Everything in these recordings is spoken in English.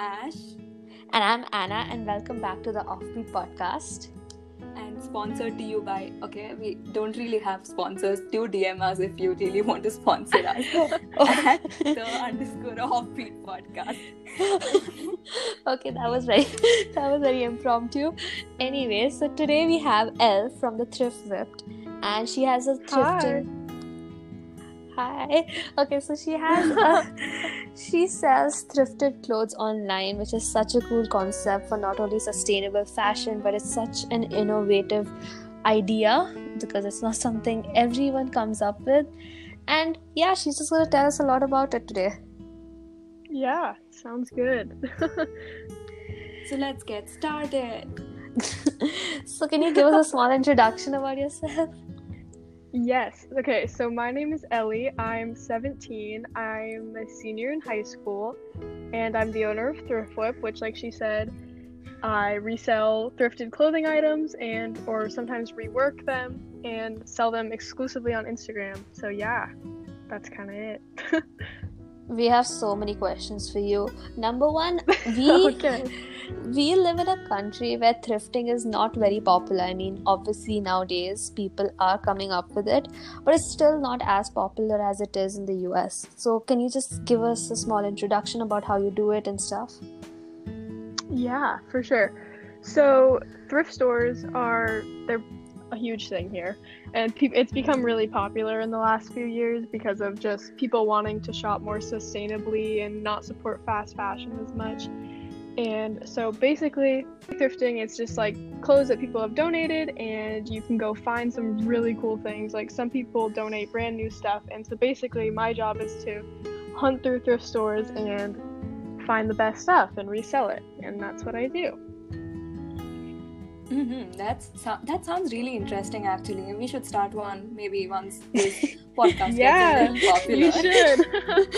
Ash. And I'm Anna, and welcome back to the Offbeat Podcast. And sponsored to you by, okay, we don't really have sponsors. Do DM us if you really want to sponsor us at the underscore Offbeat Podcast. okay, that was very that was very impromptu. Anyway, so today we have Elle from the Thrift Whipped, and she has a thrifting. Hi. Okay, so she has a, she sells thrifted clothes online, which is such a cool concept for not only sustainable fashion, but it's such an innovative idea because it's not something everyone comes up with. And yeah, she's just gonna tell us a lot about it today. Yeah, sounds good. so let's get started. so can you give us a small introduction about yourself? Yes. Okay, so my name is Ellie. I'm 17. I'm a senior in high school, and I'm the owner of Thrift Whip, which, like she said, I resell thrifted clothing items and or sometimes rework them and sell them exclusively on Instagram. So yeah, that's kind of it. we have so many questions for you. Number one, we okay. we live in a country where thrifting is not very popular. I mean, obviously nowadays people are coming up with it, but it's still not as popular as it is in the US. So, can you just give us a small introduction about how you do it and stuff? Yeah, for sure. So, thrift stores are they're a huge thing here and pe- it's become really popular in the last few years because of just people wanting to shop more sustainably and not support fast fashion as much. And so basically thrifting it's just like clothes that people have donated and you can go find some really cool things. Like some people donate brand new stuff. And so basically my job is to hunt through thrift stores and find the best stuff and resell it. And that's what i do Mm-hmm. That's so, that sounds really interesting. Actually, we should start one maybe once this podcast yeah, gets really popular. You should.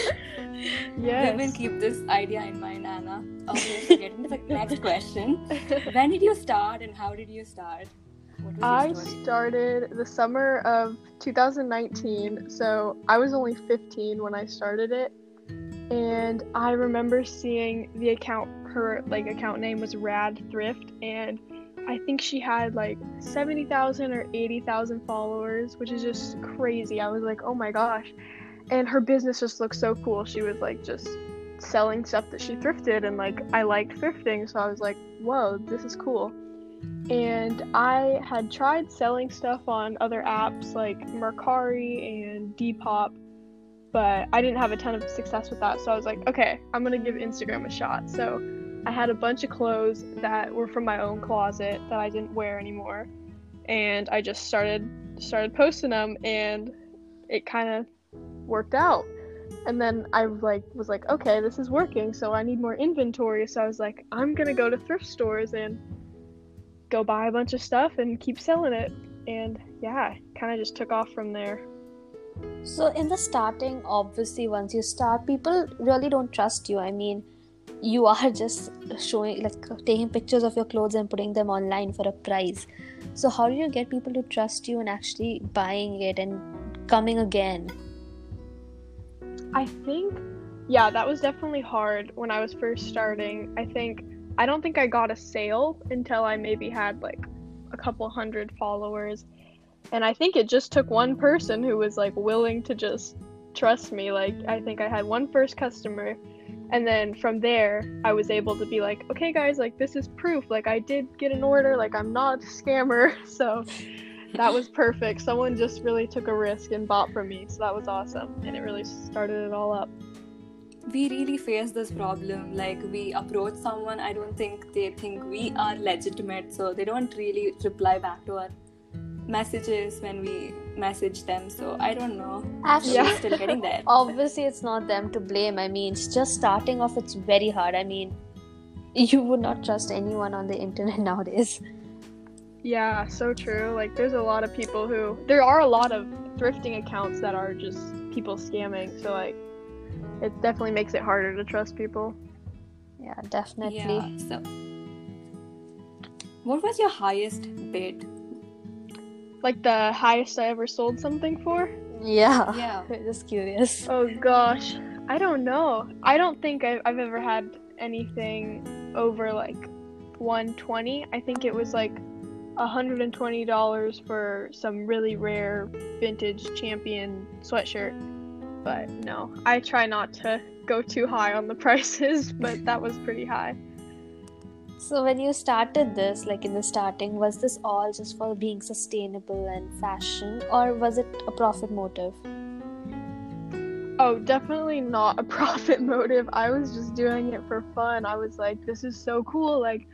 yes. We will keep this idea in mind, Anna. Okay, so getting to the next question. When did you start, and how did you start? I started the summer of 2019, so I was only 15 when I started it, and I remember seeing the account. Her like account name was Rad Thrift, and I think she had like 70,000 or 80,000 followers, which is just crazy. I was like, oh my gosh. And her business just looked so cool. She was like just selling stuff that she thrifted, and like I liked thrifting, so I was like, whoa, this is cool. And I had tried selling stuff on other apps like Mercari and Depop, but I didn't have a ton of success with that. So I was like, okay, I'm gonna give Instagram a shot. So I had a bunch of clothes that were from my own closet that I didn't wear anymore, and I just started started posting them, and it kind of worked out. And then I like was like, okay, this is working, so I need more inventory. So I was like, I'm gonna go to thrift stores and go buy a bunch of stuff and keep selling it. And yeah, kind of just took off from there. So in the starting, obviously, once you start, people really don't trust you. I mean, you are just showing like taking pictures of your clothes and putting them online for a price. So how do you get people to trust you and actually buying it and coming again? I think yeah that was definitely hard when i was first starting. I think i don't think i got a sale until i maybe had like a couple hundred followers. And i think it just took one person who was like willing to just trust me. Like i think i had one first customer and then from there i was able to be like okay guys like this is proof. Like i did get an order. Like i'm not a scammer. So that was perfect. Someone just really took a risk and bought from me. So that was awesome. And it really started it all up. We really face this problem. Like we approach someone. I don't think they think we are legitimate. So they don't really reply back to our messages when we message them so i don't know. Actually yeah. still getting there. obviously it's not them to blame. I mean it's just starting off it's very hard. I mean you would not trust anyone on the internet nowadays. Yeah so true. Like there's a lot of people who there are a lot of thrifting accounts that are just people scamming so like it definitely makes it harder to trust people. Yeah definitely. Yeah, so what was your highest bid like the highest I ever sold something for? Yeah. Yeah. Just curious. Oh gosh. I don't know. I don't think I've, I've ever had anything over like 120. I think it was like $120 for some really rare vintage champion sweatshirt. But no, I try not to go too high on the prices, but that was pretty high. So when you started this, like in the starting, was this all just for being sustainable and fashion, or was it a profit motive? Oh, definitely not a profit motive. I was just doing it for fun. I was like, this is so cool. Like,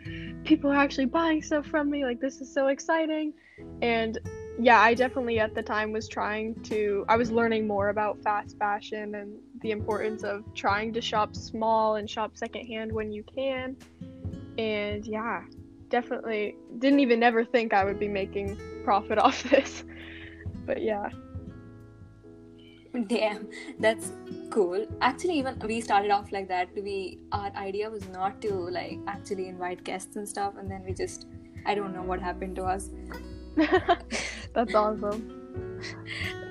people are actually buying stuff from me. Like, this is so exciting. And yeah, I definitely at the time was trying to, I was learning more about fast fashion and the importance of trying to shop small and shop secondhand when you can. And yeah, definitely didn't even ever think I would be making profit off this. But yeah. Damn, that's cool. Actually, even we started off like that. We our idea was not to like actually invite guests and stuff, and then we just I don't know what happened to us. that's awesome.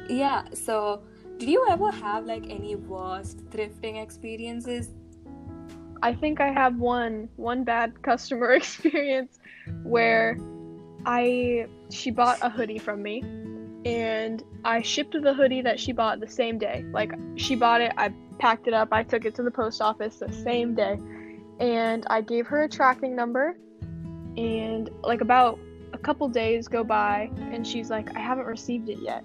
Yeah. So, did you ever have like any worst thrifting experiences? I think I have one one bad customer experience where I she bought a hoodie from me and I shipped the hoodie that she bought the same day. Like she bought it, I packed it up, I took it to the post office the same day. And I gave her a tracking number and like about a couple days go by and she's like, I haven't received it yet.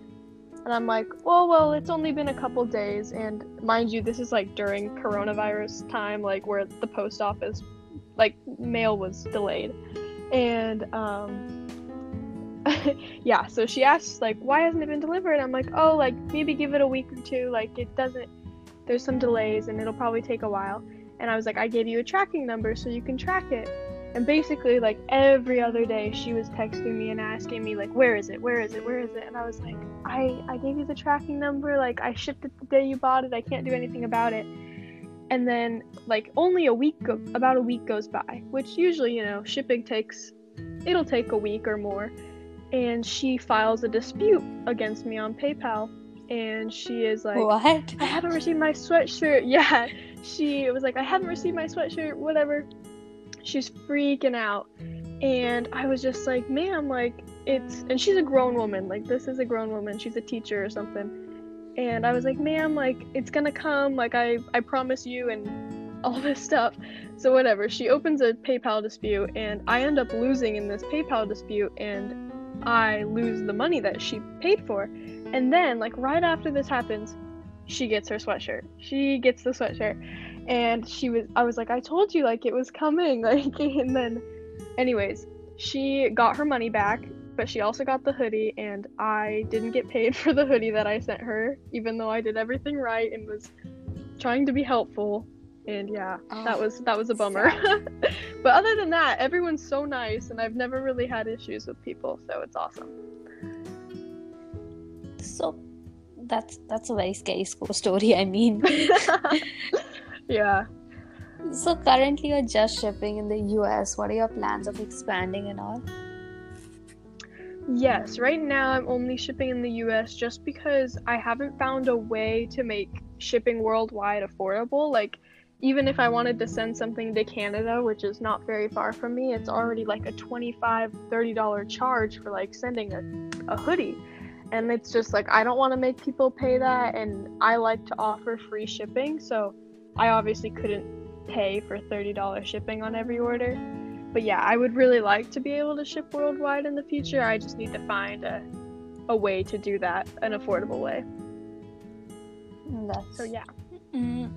And I'm like, well, well, it's only been a couple days. And mind you, this is like during coronavirus time, like where the post office, like mail was delayed. And um, yeah, so she asks like, why hasn't it been delivered? I'm like, oh, like maybe give it a week or two. Like it doesn't. There's some delays and it'll probably take a while. And I was like, I gave you a tracking number so you can track it. And basically, like every other day, she was texting me and asking me like, where is it? Where is it? Where is it? And I was like, I I gave you the tracking number. Like I shipped it the day you bought it. I can't do anything about it. And then like only a week go- about a week goes by, which usually you know shipping takes it'll take a week or more and she files a dispute against me on PayPal. And she is like, What? I haven't received my sweatshirt. Yeah. She was like, I haven't received my sweatshirt, whatever. She's freaking out. And I was just like, ma'am, like, it's. And she's a grown woman. Like, this is a grown woman. She's a teacher or something. And I was like, ma'am, like, it's gonna come. Like, I, I promise you. And all this stuff. So, whatever. She opens a PayPal dispute, and I end up losing in this PayPal dispute. And I lose the money that she paid for. And then, like, right after this happens, she gets her sweatshirt. She gets the sweatshirt. And she was, I was like, I told you, like, it was coming. Like, and then, anyways, she got her money back, but she also got the hoodie. And I didn't get paid for the hoodie that I sent her, even though I did everything right and was trying to be helpful and yeah oh, that was that was a oh, bummer but other than that everyone's so nice and i've never really had issues with people so it's awesome so that's that's a very scary school story i mean yeah so currently you're just shipping in the us what are your plans of expanding and all yes right now i'm only shipping in the us just because i haven't found a way to make shipping worldwide affordable like even if I wanted to send something to Canada, which is not very far from me, it's already like a $25, $30 charge for like sending a, a hoodie. And it's just like, I don't want to make people pay that. And I like to offer free shipping. So I obviously couldn't pay for $30 shipping on every order. But yeah, I would really like to be able to ship worldwide in the future. I just need to find a, a way to do that, an affordable way. That's... So yeah. Mm-hmm.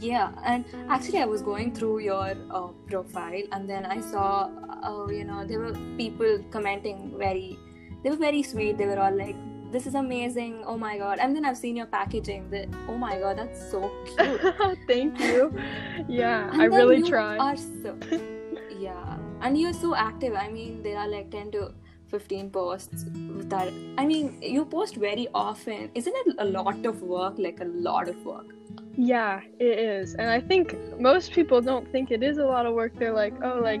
Yeah, and actually, I was going through your uh, profile, and then I saw, uh, you know, there were people commenting very, they were very sweet. They were all like, "This is amazing! Oh my god!" And then I've seen your packaging. The, oh my god, that's so cute. Thank you. Yeah, I really try. Are so, yeah, and you're so active. I mean, there are like ten to 15 posts that i mean you post very often isn't it a lot of work like a lot of work yeah, it is. And I think most people don't think it is a lot of work. They're like, "Oh, like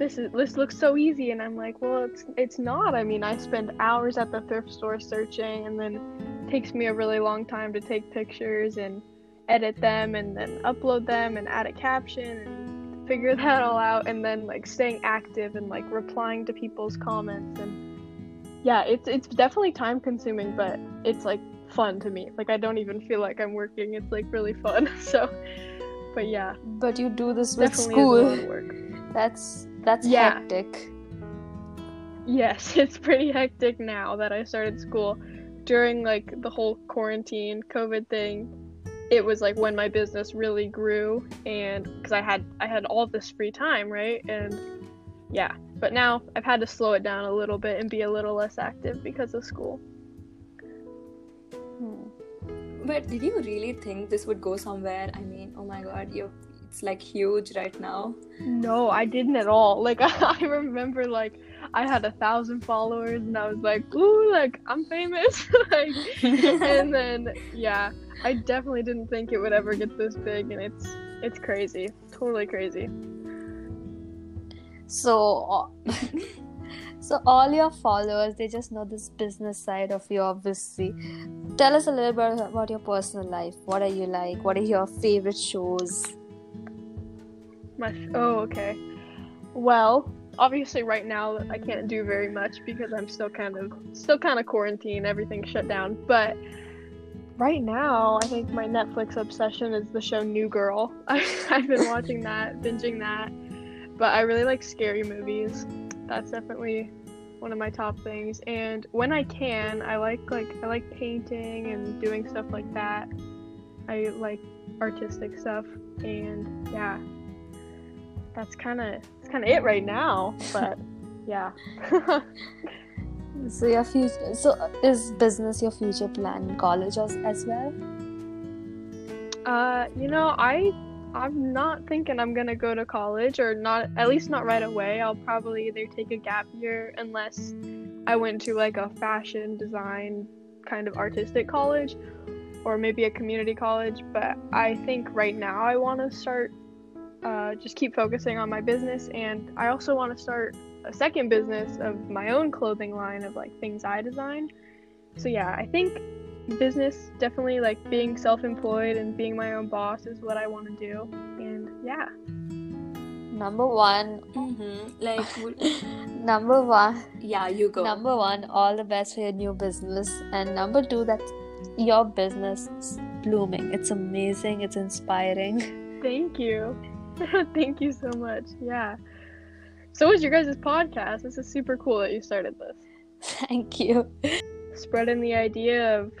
this is this looks so easy." And I'm like, "Well, it's it's not. I mean, I spend hours at the thrift store searching and then it takes me a really long time to take pictures and edit them and then upload them and add a caption and figure that all out and then like staying active and like replying to people's comments and yeah, it's it's definitely time consuming, but it's like fun to me. Like I don't even feel like I'm working. It's like really fun. So, but yeah. But you do this with school. That's that's yeah. hectic. Yes, it's pretty hectic now that I started school. During like the whole quarantine COVID thing, it was like when my business really grew and because I had I had all this free time, right? And yeah, but now I've had to slow it down a little bit and be a little less active because of school. Hmm. But did you really think this would go somewhere? I mean, oh my god, you it's like huge right now. No, I didn't at all. Like I remember like I had a thousand followers and I was like, ooh, like I'm famous. like and then yeah, I definitely didn't think it would ever get this big and it's it's crazy. Totally crazy. So, so all your followers, they just know this business side of you, obviously. Tell us a little bit about your personal life. What are you like? What are your favorite shows? My oh, okay. Well, obviously, right now I can't do very much because I'm still kind of still kind of quarantined. Everything's shut down, but right now, I think my Netflix obsession is the show New Girl. I, have been watching that, binging that, but I really like scary movies. That's definitely one of my top things. And when I can, I like like I like painting and doing stuff like that. I like artistic stuff, and yeah, that's kind of that's kind of it right now. But yeah. so your future, so is business your future plan in college as, as well? Uh, you know, I I'm not thinking I'm gonna go to college, or not at least not right away. I'll probably either take a gap year unless I went to like a fashion design kind of artistic college, or maybe a community college. But I think right now I want to start, uh, just keep focusing on my business, and I also want to start a second business of my own clothing line of like things I design. So yeah, I think business definitely like being self-employed and being my own boss is what i want to do. And yeah. Number one mm-hmm. like number one yeah you go. number one all the best for your new business. And number two that your business is blooming. It's amazing. It's inspiring. Thank you thank you so much. Yeah. So is your guys' podcast. This is super cool that you started this. Thank you. Spreading the idea of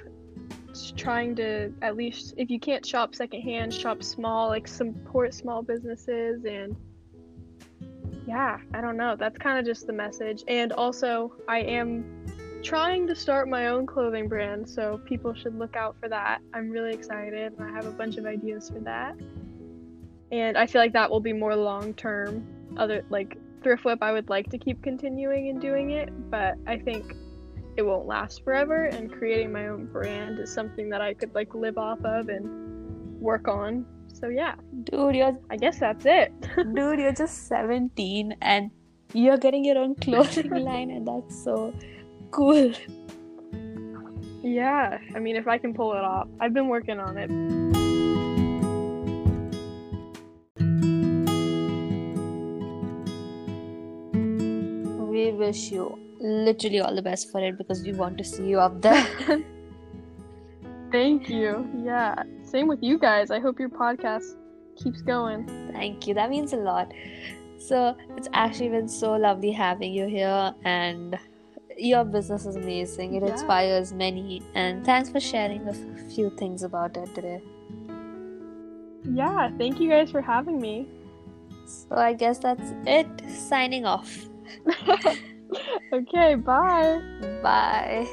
trying to at least if you can't shop secondhand shop small like support small businesses and yeah i don't know. That's kind of just the message. And also i am trying to start my own clothing brand so people should look out for that. I'm really excited and i have a bunch of ideas for that and i feel like that will be more long term other like thrift flip i would like to keep continuing and doing it but i think it won't last forever and creating my own brand is something that I could like live off of and work on. So yeah. Dude, you're I guess that's it. dude, you're just 17 and you're getting your own clothing line and that's so cool. Yeah, I mean if I can pull it off. I've been working on it. Wish you literally all the best for it because we want to see you up there. Thank you. Yeah. Same with you guys. I hope your podcast keeps going. Thank you. That means a lot. So it's actually been so lovely having you here and your business is amazing. It yeah. inspires many and thanks for sharing a few things about it today. Yeah, thank you guys for having me. So I guess that's it. Signing off. okay, bye. Bye.